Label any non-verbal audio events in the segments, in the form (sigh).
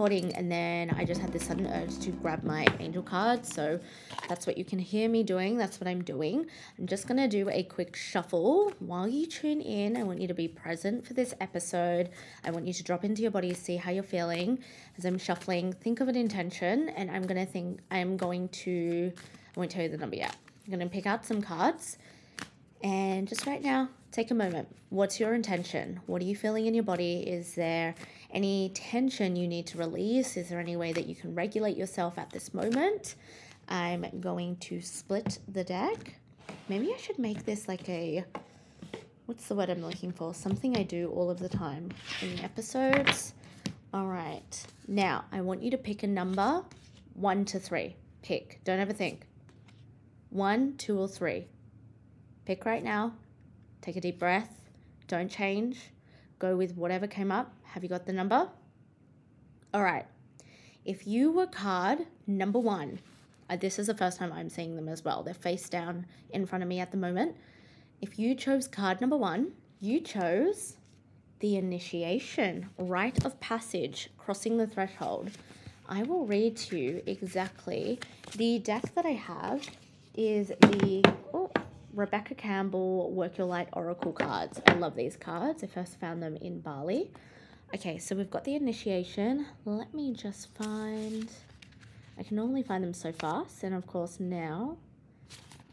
Recording and then I just had this sudden urge to grab my angel card. So that's what you can hear me doing. That's what I'm doing. I'm just going to do a quick shuffle while you tune in. I want you to be present for this episode. I want you to drop into your body, see how you're feeling. As I'm shuffling, think of an intention and I'm going to think, I'm going to, I won't tell you the number yet. I'm going to pick out some cards and just right now, take a moment. What's your intention? What are you feeling in your body? Is there any tension you need to release? Is there any way that you can regulate yourself at this moment? I'm going to split the deck. Maybe I should make this like a what's the word I'm looking for? Something I do all of the time in the episodes. All right. Now, I want you to pick a number 1 to 3. Pick. Don't overthink. 1, 2 or 3. Pick right now. Take a deep breath. Don't change. Go with whatever came up. Have you got the number? All right. If you were card number one, uh, this is the first time I'm seeing them as well. They're face down in front of me at the moment. If you chose card number one, you chose the initiation, rite of passage, crossing the threshold. I will read to you exactly. The deck that I have is the oh, Rebecca Campbell Work Your Light Oracle cards. I love these cards. I first found them in Bali. Okay, so we've got the initiation. Let me just find. I can normally find them so fast, and of course now.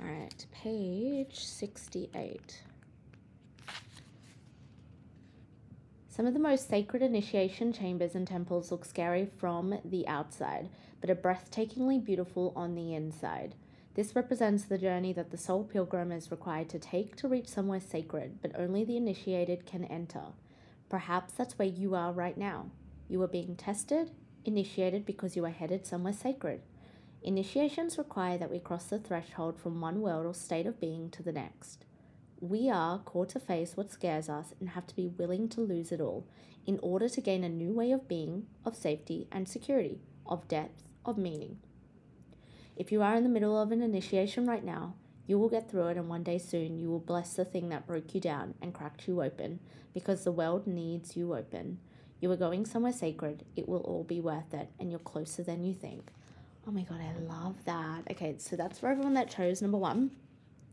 All right, page 68. Some of the most sacred initiation chambers and temples look scary from the outside, but are breathtakingly beautiful on the inside. This represents the journey that the soul pilgrim is required to take to reach somewhere sacred, but only the initiated can enter. Perhaps that's where you are right now. You are being tested, initiated because you are headed somewhere sacred. Initiations require that we cross the threshold from one world or state of being to the next. We are called to face what scares us and have to be willing to lose it all in order to gain a new way of being, of safety and security, of depth, of meaning. If you are in the middle of an initiation right now, you will get through it, and one day soon you will bless the thing that broke you down and cracked you open because the world needs you open. You are going somewhere sacred. It will all be worth it, and you're closer than you think. Oh my god, I love that. Okay, so that's for everyone that chose number one.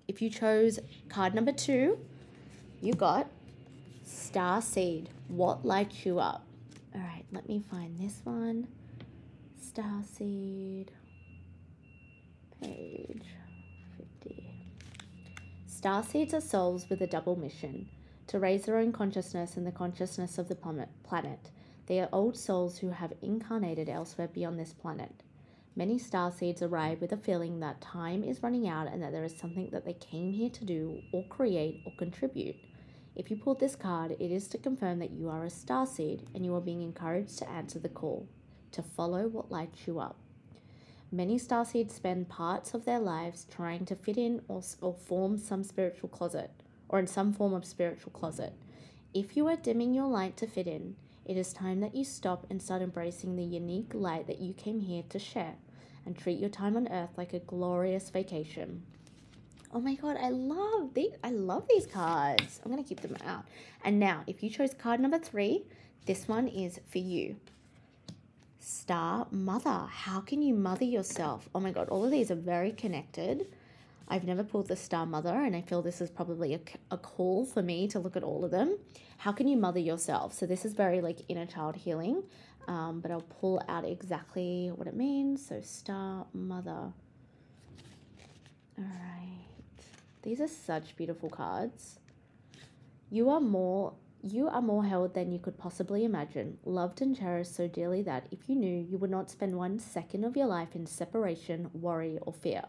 If you chose card number two, you got Star Seed. What lights you up? All right, let me find this one. Star Seed. Page 50. Star seeds are souls with a double mission to raise their own consciousness and the consciousness of the planet. They are old souls who have incarnated elsewhere beyond this planet. Many star seeds arrive with a feeling that time is running out and that there is something that they came here to do or create or contribute. If you pulled this card, it is to confirm that you are a star seed and you are being encouraged to answer the call, to follow what lights you up. Many starseeds spend parts of their lives trying to fit in or, or form some spiritual closet, or in some form of spiritual closet. If you are dimming your light to fit in, it is time that you stop and start embracing the unique light that you came here to share and treat your time on earth like a glorious vacation. Oh my god, I love these I love these cards. I'm going to keep them out. And now, if you chose card number 3, this one is for you. Star Mother. How can you mother yourself? Oh my God, all of these are very connected. I've never pulled the Star Mother, and I feel this is probably a, a call for me to look at all of them. How can you mother yourself? So, this is very like inner child healing, um, but I'll pull out exactly what it means. So, Star Mother. All right. These are such beautiful cards. You are more you are more held than you could possibly imagine, loved and cherished so dearly that if you knew, you would not spend one second of your life in separation, worry, or fear.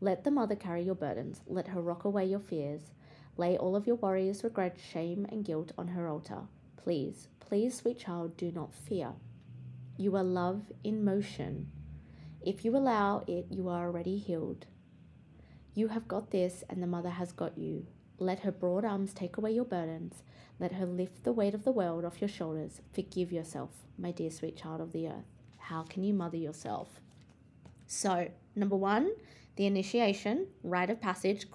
Let the mother carry your burdens. Let her rock away your fears. Lay all of your worries, regrets, shame, and guilt on her altar. Please, please, sweet child, do not fear. You are love in motion. If you allow it, you are already healed. You have got this, and the mother has got you. Let her broad arms take away your burdens. Let her lift the weight of the world off your shoulders. Forgive yourself, my dear sweet child of the earth. How can you mother yourself? So, number one, the initiation, rite of passage,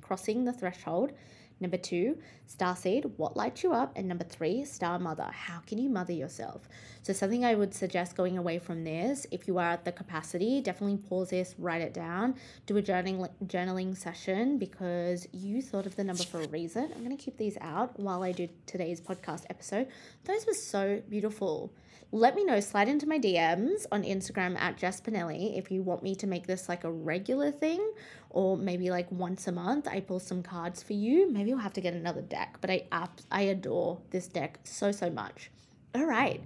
crossing the threshold. Number two, star seed, what lights you up? And number three, star mother, how can you mother yourself? So, something I would suggest going away from this, if you are at the capacity, definitely pause this, write it down, do a journaling, journaling session because you thought of the number for a reason. I'm going to keep these out while I do today's podcast episode. Those were so beautiful let me know. Slide into my DMs on Instagram at Jess Pinelli if you want me to make this like a regular thing or maybe like once a month I pull some cards for you. Maybe I'll have to get another deck, but I up I adore this deck so so much. All right.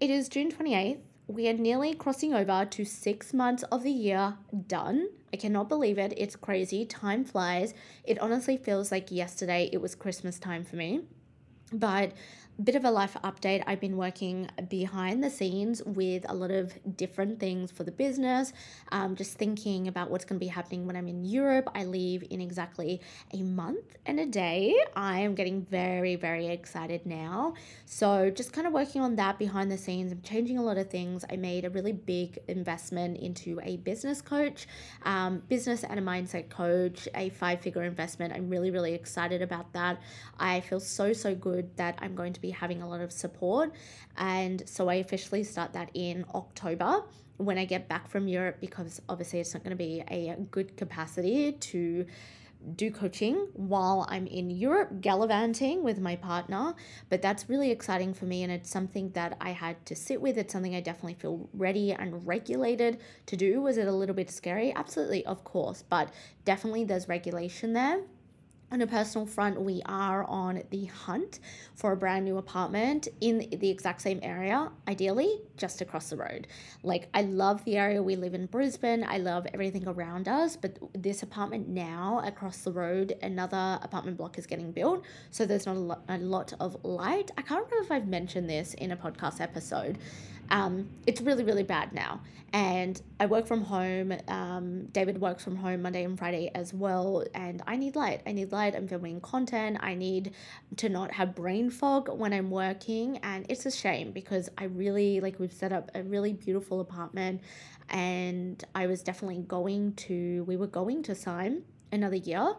It is June 28th. We are nearly crossing over to six months of the year done. I cannot believe it. It's crazy. Time flies. It honestly feels like yesterday it was Christmas time for me. But bit of a life update. I've been working behind the scenes with a lot of different things for the business. Um, just thinking about what's going to be happening when I'm in Europe. I leave in exactly a month and a day. I am getting very, very excited now. So, just kind of working on that behind the scenes. I'm changing a lot of things. I made a really big investment into a business coach, um, business and a mindset coach, a five figure investment. I'm really, really excited about that. I feel so, so good that I'm going to be be having a lot of support. And so I officially start that in October when I get back from Europe because obviously it's not going to be a good capacity to do coaching while I'm in Europe gallivanting with my partner. But that's really exciting for me, and it's something that I had to sit with. It's something I definitely feel ready and regulated to do. Was it a little bit scary? Absolutely, of course, but definitely there's regulation there on a personal front, we are on the hunt for a brand new apartment in the exact same area, ideally just across the road. Like, I love the area. We live in Brisbane. I love everything around us, but this apartment now across the road, another apartment block is getting built. So there's not a lot, a lot of light. I can't remember if I've mentioned this in a podcast episode. Um, it's really, really bad now. And I work from home. Um, David works from home Monday and Friday as well. And I need light. I need light. I'm filming content. I need to not have brain fog when I'm working. And it's a shame because I really, like, we've set up a really beautiful apartment. And I was definitely going to, we were going to sign another year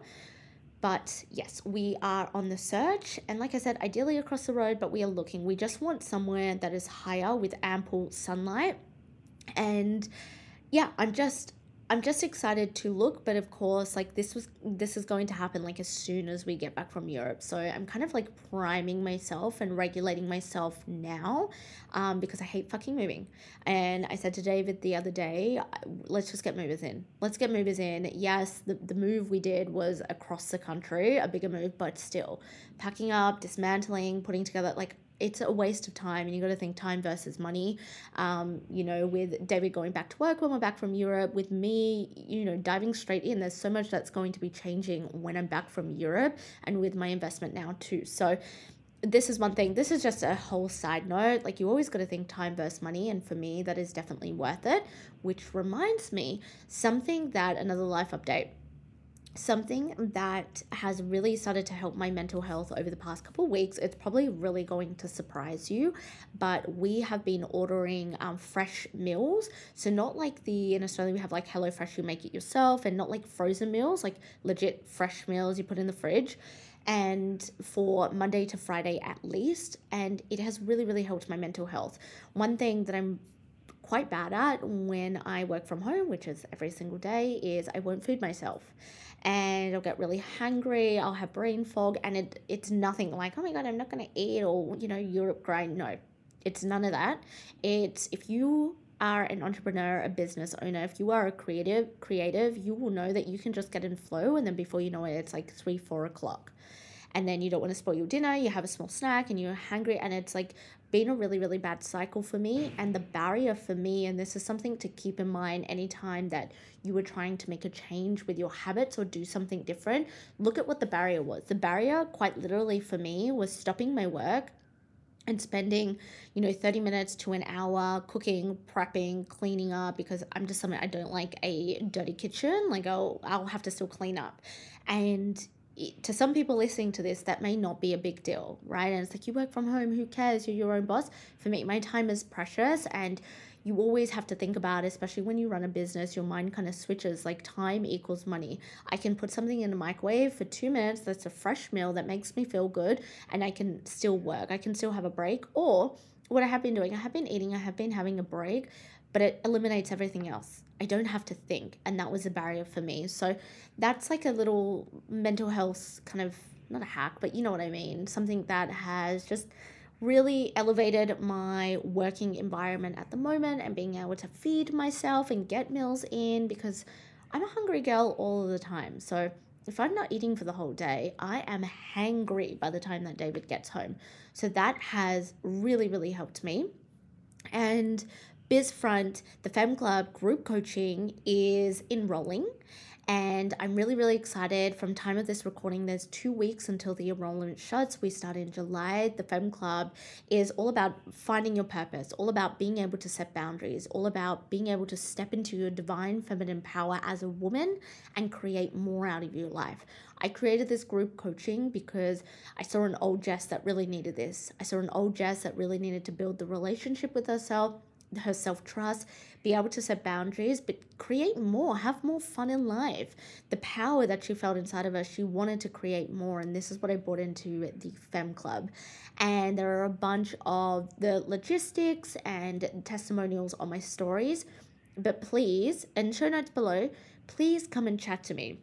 but yes, we are on the search. And like I said, ideally across the road, but we are looking. We just want somewhere that is higher with ample sunlight. And yeah, I'm just I'm just excited to look, but of course, like this was this is going to happen like as soon as we get back from Europe. So I'm kind of like priming myself and regulating myself now, um, because I hate fucking moving. And I said to David the other day, let's just get movers in. Let's get movers in. Yes, the the move we did was across the country, a bigger move, but still packing up, dismantling, putting together like it's a waste of time and you got to think time versus money. Um, you know with david going back to work when we're back from europe with me you know diving straight in there's so much that's going to be changing when i'm back from europe and with my investment now too. So this is one thing this is just a whole side note like you always got to think time versus money and for me that is definitely worth it which reminds me something that another life update something that has really started to help my mental health over the past couple weeks it's probably really going to surprise you but we have been ordering um, fresh meals so not like the in australia we have like hello fresh you make it yourself and not like frozen meals like legit fresh meals you put in the fridge and for Monday to Friday at least. And it has really, really helped my mental health. One thing that I'm quite bad at when I work from home, which is every single day, is I won't feed myself and I'll get really hungry, I'll have brain fog, and it, it's nothing like, oh my god, I'm not gonna eat or you know, Europe grind. No, it's none of that. It's if you are an entrepreneur, a business owner, if you are a creative creative, you will know that you can just get in flow and then before you know it, it's like three, four o'clock. And then you don't want to spoil your dinner, you have a small snack and you're hungry and it's like been a really, really bad cycle for me. And the barrier for me, and this is something to keep in mind anytime that you were trying to make a change with your habits or do something different, look at what the barrier was. The barrier, quite literally for me, was stopping my work and spending, you know, 30 minutes to an hour cooking, prepping, cleaning up because I'm just someone I don't like a dirty kitchen. Like I'll I'll have to still clean up. And to some people listening to this, that may not be a big deal, right? And it's like you work from home, who cares? You're your own boss. For me, my time is precious and you always have to think about, especially when you run a business, your mind kind of switches like time equals money. I can put something in the microwave for two minutes that's a fresh meal that makes me feel good and I can still work. I can still have a break. Or what I have been doing, I have been eating, I have been having a break, but it eliminates everything else. I don't have to think. And that was a barrier for me. So that's like a little mental health kind of, not a hack, but you know what I mean. Something that has just really elevated my working environment at the moment and being able to feed myself and get meals in because I'm a hungry girl all the time. So if I'm not eating for the whole day, I am hangry by the time that David gets home. So that has really, really helped me. And BizFront, the Femme Club group coaching is enrolling and I'm really, really excited. From time of this recording, there's two weeks until the enrollment shuts. We start in July. The Femme Club is all about finding your purpose, all about being able to set boundaries, all about being able to step into your divine feminine power as a woman and create more out of your life. I created this group coaching because I saw an old Jess that really needed this. I saw an old Jess that really needed to build the relationship with herself her self trust, be able to set boundaries, but create more, have more fun in life. The power that she felt inside of her, she wanted to create more. And this is what I brought into the Femme Club. And there are a bunch of the logistics and testimonials on my stories. But please, and show notes below, please come and chat to me.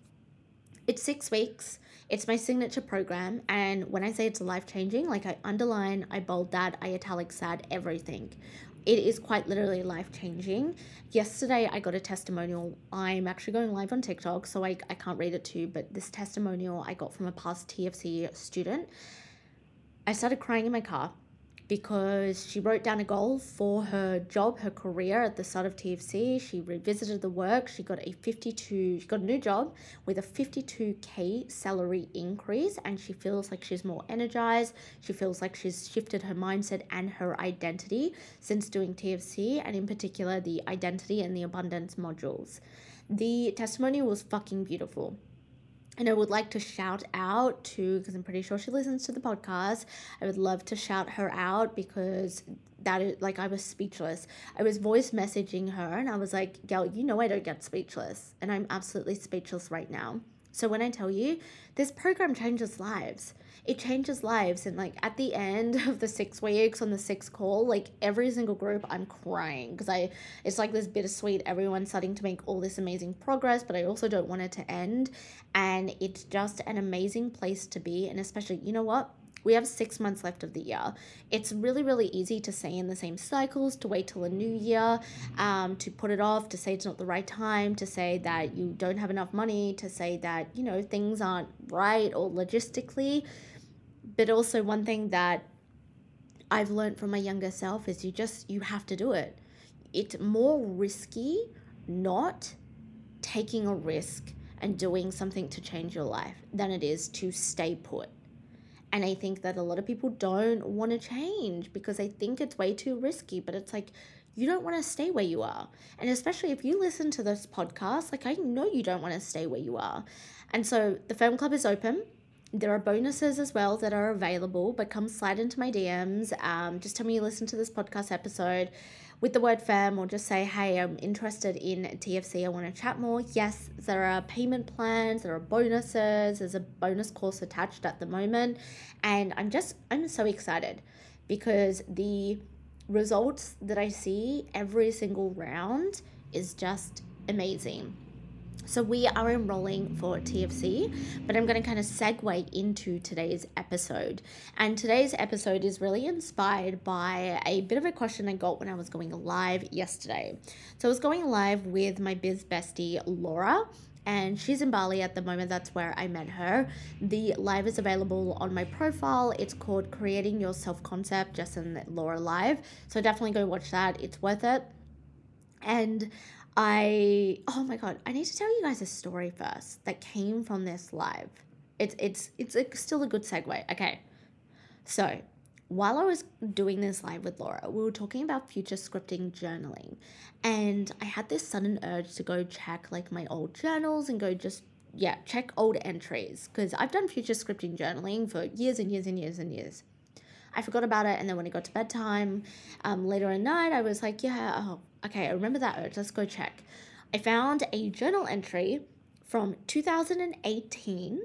It's six weeks. It's my signature program. And when I say it's life changing, like I underline, I bold that, I italic sad, everything it is quite literally life changing. Yesterday, I got a testimonial. I'm actually going live on TikTok, so I, I can't read it to you, but this testimonial I got from a past TFC student. I started crying in my car because she wrote down a goal for her job, her career at the start of TFC. She revisited the work. She got a 52, she got a new job with a 52k salary increase and she feels like she's more energized. She feels like she's shifted her mindset and her identity since doing TFC and in particular the identity and the abundance modules. The testimony was fucking beautiful. And I would like to shout out to, because I'm pretty sure she listens to the podcast. I would love to shout her out because that is like I was speechless. I was voice messaging her and I was like, Gal, you know I don't get speechless. And I'm absolutely speechless right now. So when I tell you, this program changes lives it changes lives. And like at the end (laughs) of the six weeks on the sixth call, like every single group, I'm crying because I it's like this bittersweet. Everyone's starting to make all this amazing progress, but I also don't want it to end. And it's just an amazing place to be. And especially, you know what? We have six months left of the year. It's really, really easy to stay in the same cycles, to wait till a new year, um, to put it off, to say it's not the right time, to say that you don't have enough money, to say that, you know, things aren't right or logistically. But also, one thing that I've learned from my younger self is you just, you have to do it. It's more risky not taking a risk and doing something to change your life than it is to stay put. And I think that a lot of people don't want to change because they think it's way too risky, but it's like you don't want to stay where you are. And especially if you listen to this podcast, like I know you don't want to stay where you are. And so the Femme Club is open. There are bonuses as well that are available, but come slide into my DMs. Um, just tell me you listen to this podcast episode with the word fem or just say, hey, I'm interested in TFC. I want to chat more. Yes, there are payment plans, there are bonuses. There's a bonus course attached at the moment. And I'm just, I'm so excited because the results that I see every single round is just amazing. So we are enrolling for TFC, but I'm going to kind of segue into today's episode. And today's episode is really inspired by a bit of a question I got when I was going live yesterday. So I was going live with my biz bestie Laura and she's in Bali at the moment. That's where I met her. The live is available on my profile. It's called Creating Your Self Concept, and Laura Live. So definitely go watch that. It's worth it. And I, oh my God, I need to tell you guys a story first that came from this live. It's, it's, it's a, still a good segue. Okay. So while I was doing this live with Laura, we were talking about future scripting journaling. And I had this sudden urge to go check like my old journals and go just, yeah, check old entries. Because I've done future scripting journaling for years and years and years and years. I forgot about it. And then when it got to bedtime, um, later at night, I was like, yeah, oh, okay, I remember that. Let's go check. I found a journal entry from 2018.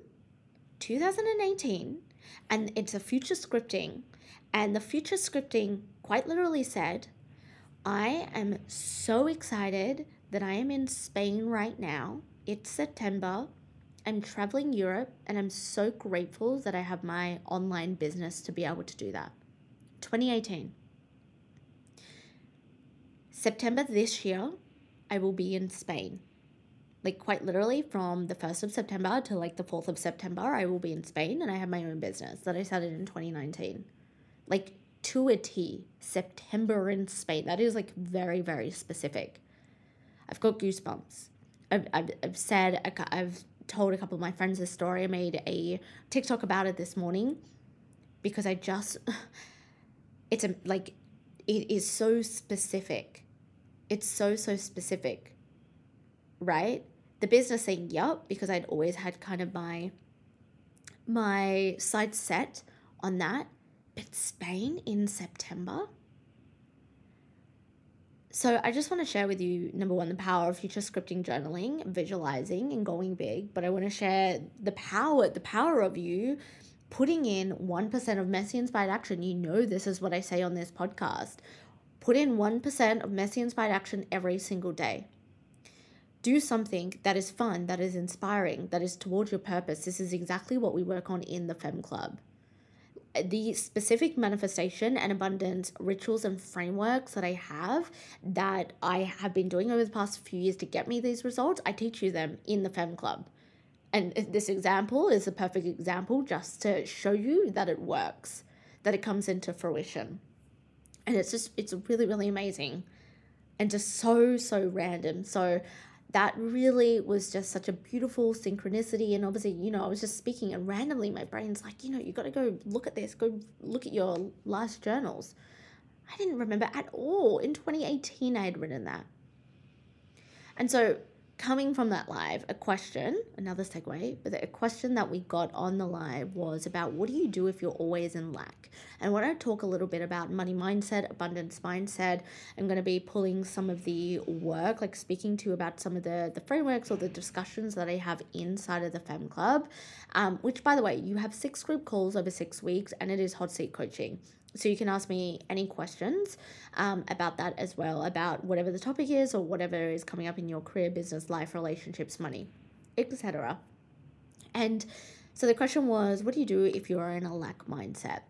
2018 and it's a future scripting and the future scripting quite literally said, I am so excited that I am in Spain right now. It's September. I'm traveling Europe and I'm so grateful that I have my online business to be able to do that. 2018. September this year, I will be in Spain. Like, quite literally, from the 1st of September to like the 4th of September, I will be in Spain and I have my own business that I started in 2019 like to a T, September in Spain. That is like very, very specific. I've got goosebumps. I've, I've, I've said, I've told a couple of my friends this story. I made a TikTok about it this morning because I just, (laughs) it's a, like, it is so specific. It's so, so specific, right? The business saying, yup, because I'd always had kind of my, my sights set on that but Spain in September? So I just want to share with you number one, the power of future scripting journaling, visualizing and going big. But I want to share the power, the power of you putting in 1% of messy inspired action. You know, this is what I say on this podcast. Put in 1% of messy inspired action every single day. Do something that is fun, that is inspiring, that is towards your purpose. This is exactly what we work on in the Femme Club the specific manifestation and abundance rituals and frameworks that I have that I have been doing over the past few years to get me these results, I teach you them in the Femme Club. And this example is a perfect example just to show you that it works, that it comes into fruition. And it's just, it's really, really amazing and just so, so random. So that really was just such a beautiful synchronicity. And obviously, you know, I was just speaking and randomly my brain's like, you know, you got to go look at this, go look at your last journals. I didn't remember at all. In 2018, I had written that. And so coming from that live, a question, another segue, but a question that we got on the live was about what do you do if you're always in lack? And when I talk a little bit about money mindset, abundance mindset, I'm going to be pulling some of the work, like speaking to you about some of the, the frameworks or the discussions that I have inside of the Femme Club, um, which, by the way, you have six group calls over six weeks and it is hot seat coaching. So you can ask me any questions um, about that as well, about whatever the topic is or whatever is coming up in your career, business, life, relationships, money, etc. And so the question was, what do you do if you are in a lack mindset?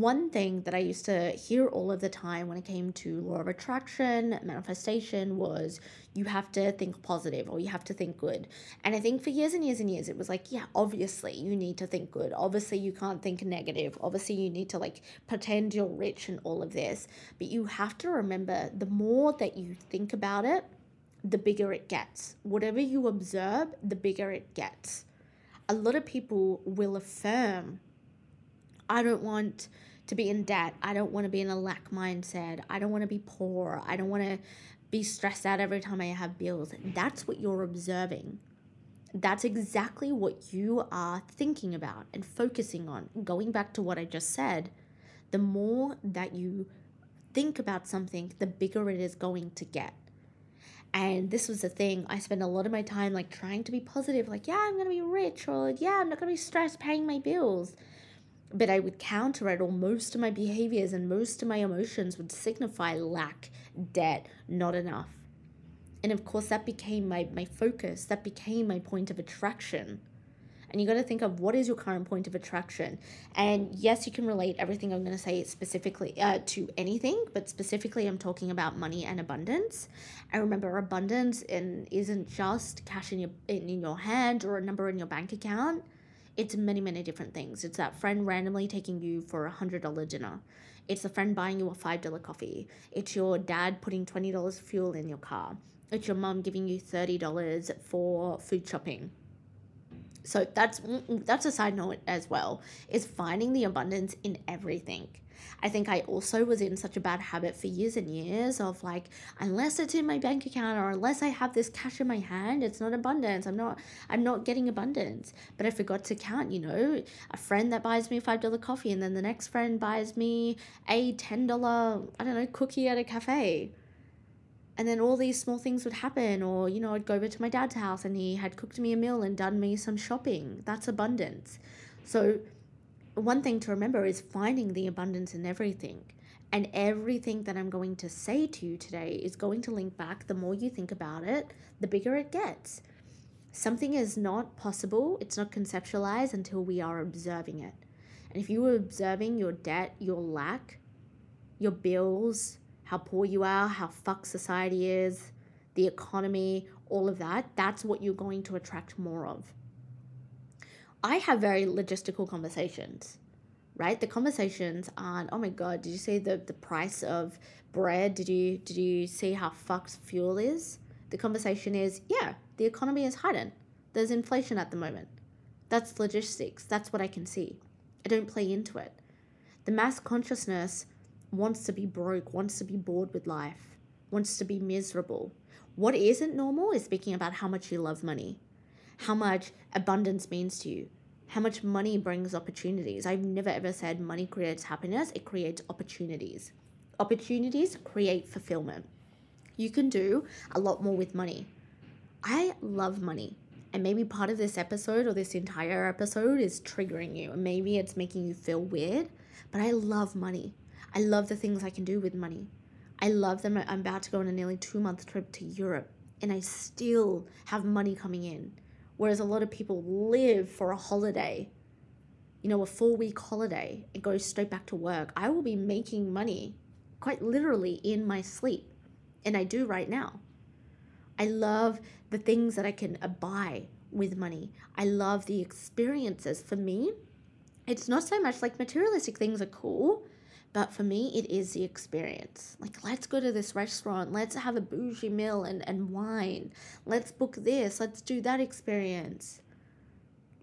One thing that I used to hear all of the time when it came to law of attraction, manifestation was you have to think positive or you have to think good. And I think for years and years and years, it was like, yeah, obviously you need to think good. Obviously you can't think negative. Obviously you need to like pretend you're rich and all of this. But you have to remember the more that you think about it, the bigger it gets. Whatever you observe, the bigger it gets. A lot of people will affirm I don't want to be in debt. I don't want to be in a lack mindset. I don't want to be poor. I don't want to be stressed out every time I have bills. That's what you're observing. That's exactly what you are thinking about and focusing on. Going back to what I just said, the more that you think about something, the bigger it is going to get. And this was the thing. I spent a lot of my time like trying to be positive, like, yeah, I'm to be rich, or yeah, I'm not to be stressed paying my bills but I would counter it, or most of my behaviors and most of my emotions would signify lack, debt, not enough. And of course, that became my, my focus, that became my point of attraction. and you got to think of what is your current point of attraction. And yes, you can relate everything I'm going to say specifically uh, to anything, but specifically, I'm talking about money and abundance. And remember, abundance in, isn't just cash in your in, in your hand or a number in your bank account. It's many, many different things. It's that friend randomly taking you for a hundred dollar dinner. It's a friend buying you a five dollar coffee. It's your dad putting twenty dollars fuel in your car. It's your mom giving you thirty dollars for food shopping so that's mm, mm, that's a side note as well is finding the abundance in everything i think i also was in such a bad habit for years and years of like unless it's in my bank account or unless i have this cash in my hand it's not abundance. I'm not i'm not getting abundance. But i forgot to count you know a friend that buys me five dollar coffee and then the next friend buys me a ten dollar i don't know cookie at a cafe. And then all these small things would happen or you know i'd go over to my dad's house and he had cooked me a meal and done me some shopping. That's abundance. So one thing to remember is finding the abundance in everything. And everything that i'm going to say to you today is going to link back. The more you think about it the bigger it gets. Something is not possible. It's not conceptualized until we are observing it. And if you were observing your debt your lack your bills how poor you are, how fucked society is, the economy, all of that, that's what you're going to attract more of. I have very logistical conversations, right? The conversations aren't, oh my god, did you see the, the price of bread? Did you did you see how fucked fuel is? The conversation is, yeah, the economy is heightened. There's inflation at the moment. That's logistics. That's what I can see. I don't play into it. The mass consciousness wants to be broke, wants to be bored with life, wants to be miserable. What isn't normal is speaking about how much you love money, how much abundance means to you, how much money brings opportunities. I've never ever said money creates happiness, it creates opportunities. Opportunities create fulfillment. You can do a lot more with money. I love money. And maybe part of this episode or this entire episode is triggering you, and maybe it's making you feel weird, but I love money. I love the things I can do with money. I love them. I'm about to go on a nearly two month trip to Europe and I still have money coming in. Whereas a lot of people live for a holiday, you know, a four week holiday and go straight back to work. I will be making money quite literally in my sleep. And I do right now. I love the things that I can buy with money. I love the experiences. For me, it's not so much like materialistic things are cool, but for me, it is the experience. Like, let's go to this restaurant. Let's have a bougie meal and, and wine. Let's book this. Let's do that experience.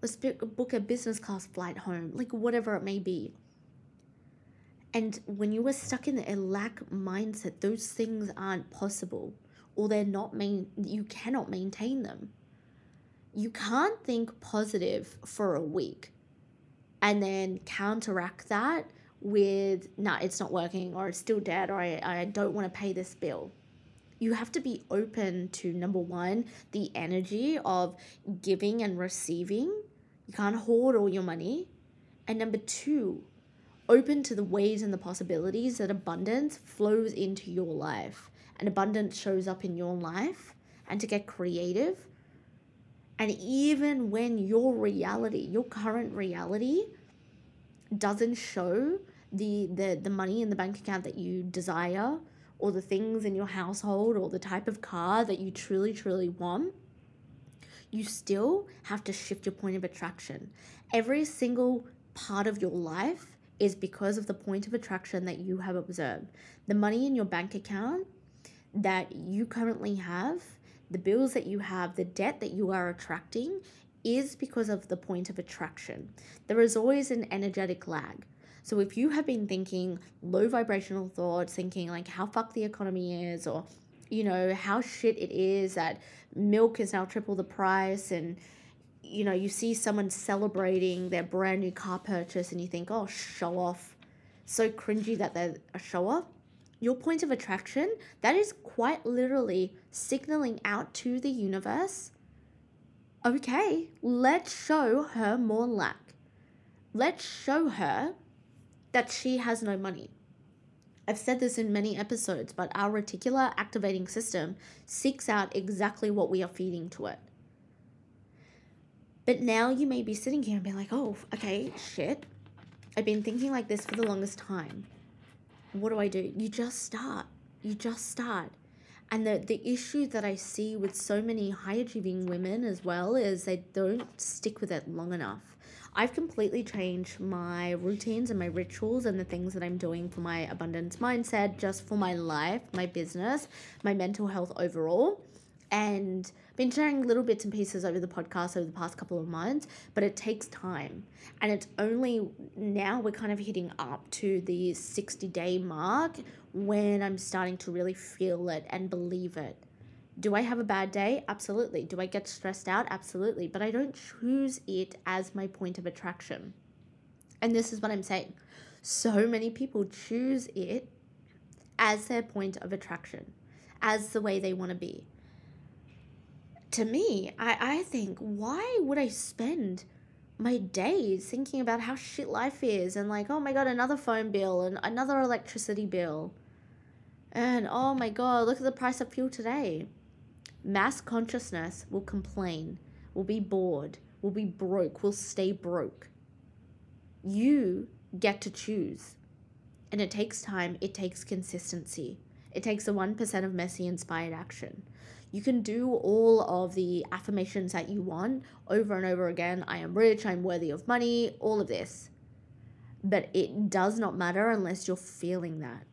Let's book a business class flight home. Like, whatever it may be. And when you are stuck in a lack mindset, those things aren't possible or they're not main you cannot maintain them. You can't think positive for a week and then counteract that with, nah, it's not working or it's still dead or I, I don't want to pay this bill. You have to be open to number one, the energy of giving and receiving. You can't hoard all your money. And number two, open to the ways and the possibilities that abundance flows into your life and abundance shows up in your life and to get creative. And even when your reality, your current reality, doesn't show the, the, the money in the bank account that you desire or the things in your household or the type of car that you truly, truly want, you still have to shift your point of attraction. Every single part of your life is because of the point of attraction that you have observed. The money in your bank account that you currently have, the bills that you have, the debt that you are attracting is because of the point of attraction. There is always an energetic lag. So if you have been thinking low vibrational thoughts, thinking like how fuck the economy is, or you know how shit it is that milk is now triple the price, and you know you see someone celebrating their brand new car purchase, and you think, oh, show off, so cringy that they're a show off. Your point of attraction that is quite literally signaling out to the universe. Okay, let's show her more lack. Let's show her that she has no money. I've said this in many episodes, but our reticular activating system seeks out exactly what we are feeding to it. But now you may be sitting here and be like, oh, okay, shit. I've been thinking like this for the longest time. What do I do? You just start. You just start. And the, the issue that I see with so many high achieving women as well is they don't stick with it long enough. I've completely changed my routines and my rituals and the things that I'm doing for my abundance mindset, just for my life, my business, my mental health overall. And been sharing little bits and pieces over the podcast over the past couple of months, but it takes time. And it's only now we're kind of hitting up to the 60 day mark when I'm starting to really feel it and believe it. Do I have a bad day? Absolutely. Do I get stressed out? Absolutely. But I don't choose it as my point of attraction. And this is what I'm saying. So many people choose it as their point of attraction, as the way they want to be. To me, I, I think, why would I spend my days thinking about how shit life is and like, oh my god, another phone bill and another electricity bill? And oh my god, look at the price of fuel today. Mass consciousness will complain, will be bored, will be broke, will stay broke. You get to choose. And it takes time, it takes consistency. It takes the 1% of messy inspired action. You can do all of the affirmations that you want over and over again. I am rich, I'm worthy of money, all of this. But it does not matter unless you're feeling that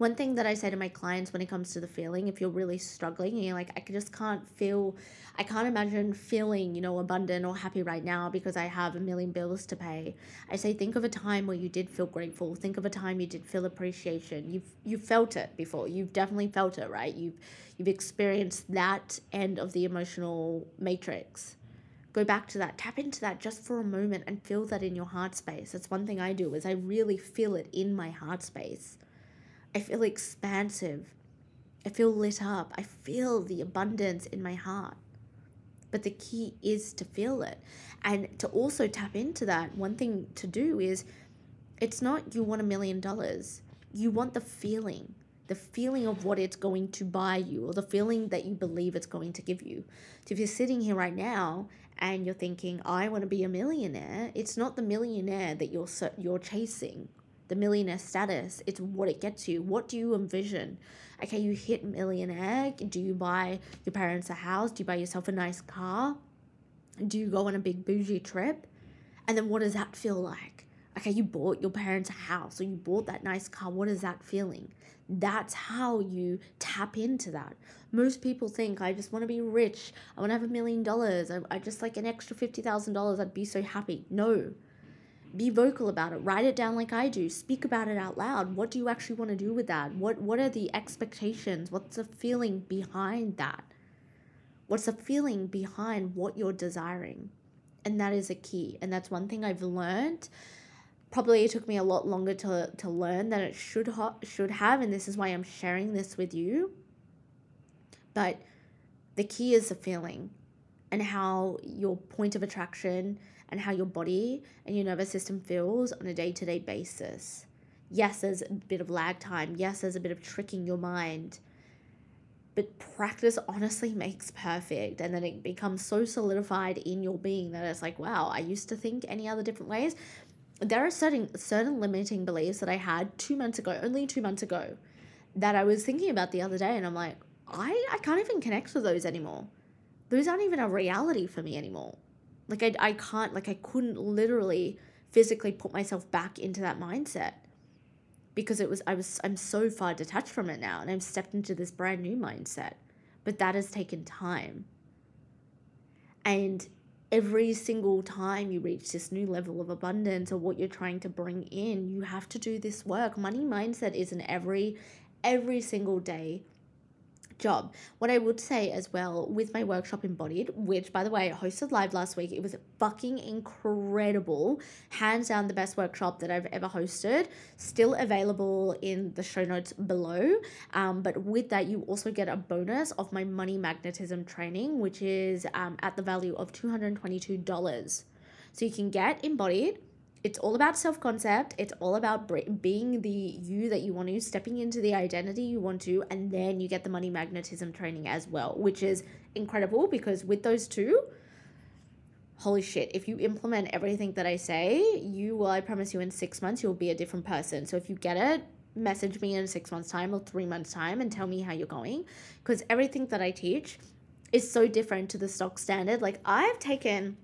one thing that I say to my clients when it comes to the feeling, if you're really struggling and you're like, I just can't feel, I can't imagine feeling, you know, abundant or happy right now because I have a million bills to pay. I say, think of a time where you did feel grateful. Think of a time you did feel appreciation. You've you've felt it before. You've definitely felt it, right? You've you've experienced that end of the emotional matrix. Go back to that. Tap into that just for a moment and feel that in your heart space. That's one thing I do is I really feel it in my heart space I feel expansive. I feel lit up. I feel the abundance in my heart. But the key is to feel it. And to also tap into that, one thing to do is it's not you want a million dollars. You want the feeling, the feeling of what it's going to buy you or the feeling that you believe it's going to give you. So if you're sitting here right now and you're thinking, I want to be a millionaire, it's not the millionaire that you're, you're chasing the millionaire status. It's what it gets you. What do you envision? Okay, you hit millionaire. Do you buy your parents a house? Do you buy yourself a nice car? Do you go on a big bougie trip? And then what does that feel like? Okay, you bought your parents a house or you bought that nice car. What is that feeling? That's how you tap into that. Most people think, I just want to be rich. I want to have a million dollars. I, just like an extra $50,000. I'd be so happy. No, be vocal about it. Write it down like i do. Speak about it out loud. What do you actually want to do with that? What what are the expectations? What's the feeling behind that? What's the feeling behind what you're desiring? And that is a key. And that's one thing i've learned. Probably it took me a lot longer to to learn than it should ha- should have and this is why i'm sharing this with you. But the key is the feeling and how your point of attraction and how your body and your nervous system feels on a day to day basis. Yes, there's a bit of lag time. Yes, there's a bit of tricking your mind. But practice honestly makes perfect. And then it becomes so solidified in your being that it's like, wow, I used to think any other different ways. There are certain certain limiting beliefs that I had two months ago, only two months ago, that I was thinking about the other day, and I'm like, I, I can't even connect with those anymore. Those aren't even a reality for me anymore. Like I, I can't, like I couldn't literally physically put myself back into that mindset because it was, I was, I'm so far detached from it now and I've stepped into this brand new mindset. But that has taken time. And every single time you reach this new level of abundance or what you're trying to bring in, you have to do this work. Money mindset is an every, every single day job. What I would say as well with my workshop embodied, which by the way, I hosted live last week, it was fucking incredible. Hands down the best workshop that I've ever hosted. Still available in the show notes below. Um, but with that, you also get a bonus of my money magnetism training, which is um, at the value of $222. So you can get embodied it's all about self concept. It's all about being the you that you want to, stepping into the identity you want to, and then you get the money magnetism training as well, which is incredible because with those two, holy shit, if you implement everything that I say, you will, I promise you, in six months, you'll be a different person. So if you get it, message me in six months' time or three months' time and tell me how you're going. Because everything that I teach is so different to the stock standard. Like, I've taken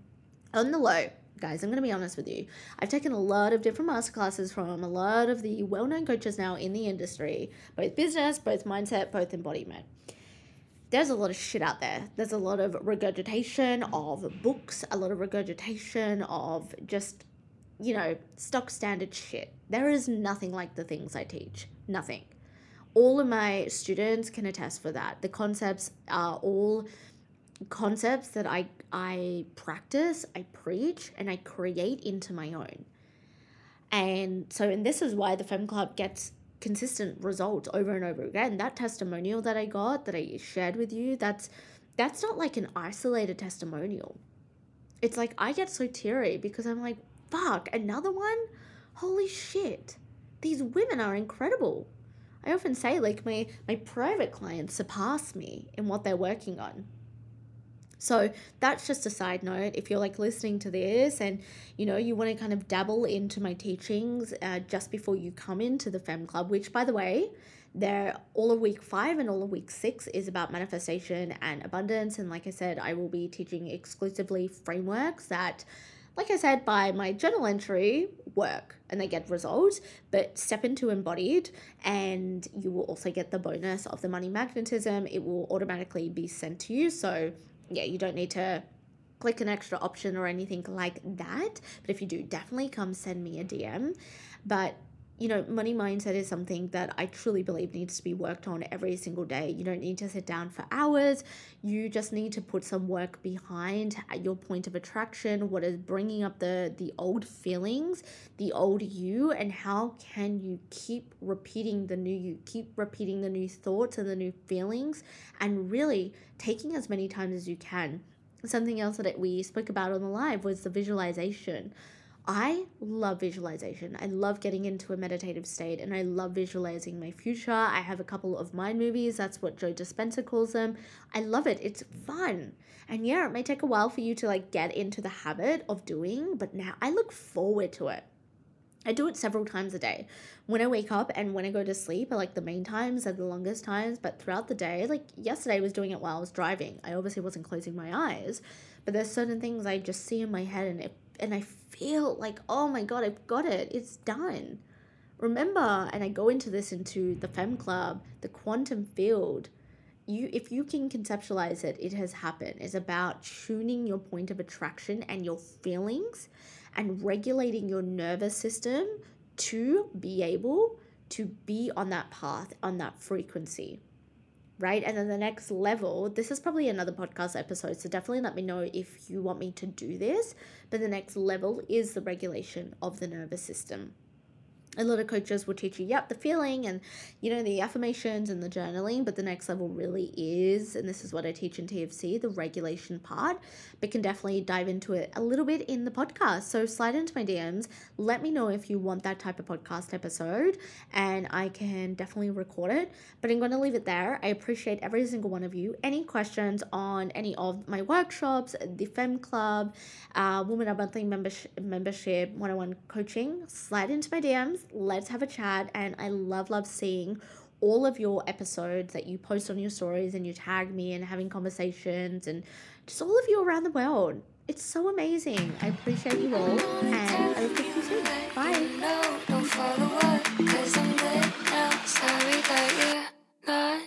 on the low, guys, I'm going to be honest with you. I've taken a lot of different masterclasses from a lot of the well known coaches now in the industry, both business, both mindset, both embodiment there's a lot of shit out there. There's a lot of regurgitation of books, a lot of regurgitation of just, you know, stock standard shit. There is nothing like the things I teach. Nothing. All of my students can attest for that. The concepts are all concepts that I I practice, I preach, and I create into my own. And so, and this is why the Femme Club gets consistent results over and over again. That testimonial that I got that I shared with you, that's that's not like an isolated testimonial. It's like I get so teary because I'm like, fuck, another one? Holy shit. These women are incredible. I often say like my my private clients surpass me in what they're working on. So that's just a side note. If you're like listening to this and you know you want to kind of dabble into my teachings uh, just before you come into the Femme Club, which by the way, they're all of week five and all of week six is about manifestation and abundance. And like I said, I will be teaching exclusively frameworks that, like I said, by my journal entry work and they get results, but step into embodied and you will also get the bonus of the money magnetism. It will automatically be sent to you. So yeah, you don't need to click an extra option or anything like that. But if you do, definitely come send me a DM. But you know, money mindset is something that I truly believe needs to be worked on every single day. You don't need to sit down for hours. You just need to put some work behind your point of attraction, what is bringing up the the old feelings, the old you and how can you keep repeating the new you, keep repeating the new thoughts and the new feelings and really taking as many times as you can. Something else that we spoke about on the live was the visualization I love visualization. I love getting into a meditative state and I love visualizing my future. I have a couple of mind movies. That's what Joe Dispenza calls them. I love it. It's fun. And yeah, it may take a while for you to like get into the habit of doing, but now I look forward to it. I do it several times a day. When I wake up and when I go to sleep are like the main times and the longest times, but throughout the day, like yesterday I was doing it while I was driving. I obviously wasn't closing my eyes, but there's certain things I just see in my head and it and I feel like, oh my God, I've got it. It's done. Remember, and I go into this into the Femme Club, the quantum field. You, if you can conceptualize it, it has happened. It's about tuning your point of attraction and your feelings and regulating your nervous system to be able to be on that path, on that frequency right? And then the next level, this is probably another podcast episode, so definitely let me know if you want me to do this. But the next level is the regulation of the nervous system a lot of coaches will teach you, yep, the feeling and, you know, the affirmations and the journaling, but the next level really is, and this is what I teach in TFC, the regulation part, but can definitely dive into it a little bit in the podcast. So slide into my DMs, let me know if you want that type of podcast episode, and I can definitely record it. But I'm going to leave it there. I appreciate every single one of you. Any questions on any of my workshops, the Femme Club, uh, Woman Up Monthly membership, membership, one on one coaching, slide into my DMs let's have a chat. And I love, love seeing all of your episodes that you post on your stories and you tag me and having conversations and just all of you around the world. It's so amazing. I appreciate you all and I will talk you soon. Bye.